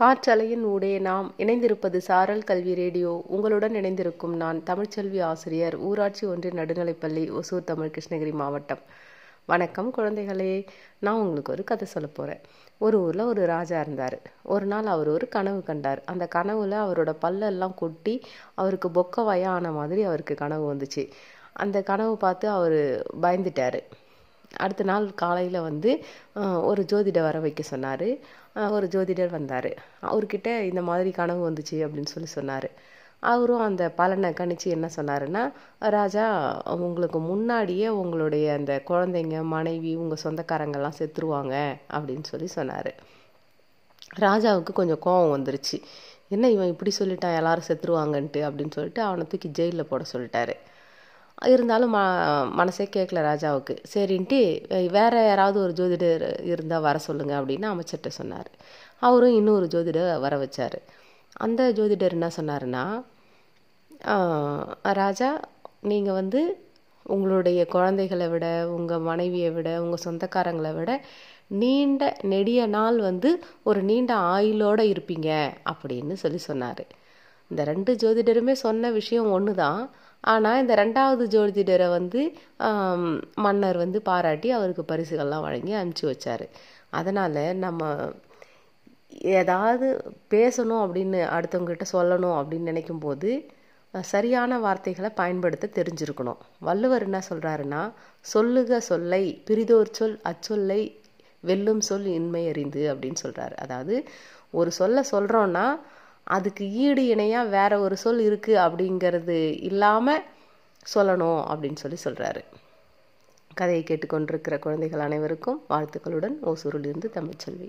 காற்றலையின் ஊடே நாம் இணைந்திருப்பது சாரல் கல்வி ரேடியோ. உங்களுடன் இணைந்திருக்கும் நான் தமிழ்ச்செல்வி ஆசிரியர் ஊராட்சி ஒன்றிய நடுநிலைப்பள்ளி ஒசூர் தமிழ் கிருஷ்ணகிரி மாவட்டம். வணக்கம் குழந்தைகளே. நான் உங்களுக்கு ஒரு கதை சொல்ல போகிறேன் ஒரு ஊரில் ஒரு ராஜா இருந்தார். ஒரு நாள் அவர் ஒரு கனவு கண்டார். அந்த கனவில் அவரோட பல்லெல்லாம் கொட்டி அவருக்கு பொக்கவாயா ஆன மாதிரி அவருக்கு கனவு வந்துச்சு. அந்த கனவு பார்த்து அவர் பயந்துட்டார். அடுத்த நாள் காலையில் வந்து ஒரு ஜோதிடர் வர வைக்க சொன்னார். ஒரு ஜோதிடர் வந்தார். அவர்கிட்ட இந்த மாதிரி கனவு வந்துச்சு அப்படின்னு சொல்லி சொன்னார். அவரும் அந்த பலனை கணிச்சு என்ன சொன்னாருன்னா ராஜா உங்களுக்கு முன்னாடியே உங்களுடைய அந்த குழந்தைங்க மனைவி உங்கள் சொந்தக்காரங்கெல்லாம் செத்துருவாங்க அப்படின்னு சொல்லி சொன்னார். ராஜாவுக்கு கொஞ்சம் கோபம் வந்துருச்சு. என்ன இவன் இப்படி சொல்லிட்டான்? எல்லாரும் செத்துருவாங்கன்ட்டு அப்படின்னு சொல்லிட்டு அவனை தூக்கி ஜெயிலில் போட சொல்லிட்டாரு. இருந்தாலும் ம மனசே கேட்கல ராஜாவுக்கு. சரின்ட்டு வேறு யாராவது ஒரு ஜோதிடர் இருந்தால் வர சொல்லுங்கள் அப்படின்னு அமைச்சர்கிட்ட சொன்னார். அவரும் இன்னொரு ஜோதிடர் வர வச்சார். அந்த ஜோதிடர் என்ன சொன்னாருன்னா ராஜா நீங்கள் வந்து உங்களுடைய குழந்தைகளை விட உங்கள் மனைவியை விட உங்கள் சொந்தக்காரங்களை விட நீண்ட நெடிய நாள் வந்து ஒரு நீண்ட ஆயுளோடு இருப்பீங்க அப்படின்னு சொல்லி சொன்னார். இந்த ரெண்டு ஜோதிடருமே சொன்ன விஷயம் ஒன்று தான் ஆனால் இந்த ரெண்டாவது ஜோதிடரை வந்து மன்னர் வந்து பாராட்டி அவருக்கு பரிசுகள்லாம் வழங்கி அனுப்பிச்சி வச்சார். அதனால் நம்ம ஏதாவது பேசணும் அப்படின்னு அடுத்தவங்ககிட்ட சொல்லணும் அப்படின்னு நினைக்கும் போது சரியான வார்த்தைகளை பயன்படுத்த தெரிஞ்சிருக்கணும். வள்ளுவர் என்ன சொல்கிறாருன்னா சொல்லுக சொல்லை பிரிதோர் சொல் அச்சொல்லை வெல்லும் சொல் இன்மை அறிந்து அப்படின்னு சொல்கிறாரு அதாவது ஒரு சொல்ல சொல்கிறோன்னா அதுக்கு ஈடு இணையாக வேற ஒரு சொல் இருக்குது அப்படிங்கிறது இல்லாமல் சொல்லணும் அப்படின்னு சொல்லி சொல்கிறாரு கதையை கேட்டுக்கொண்டிருக்கிற குழந்தைகள் அனைவருக்கும் வாழ்த்துக்களுடன் ஓசூரிலிருந்து தமிழ்ச்செல்வி.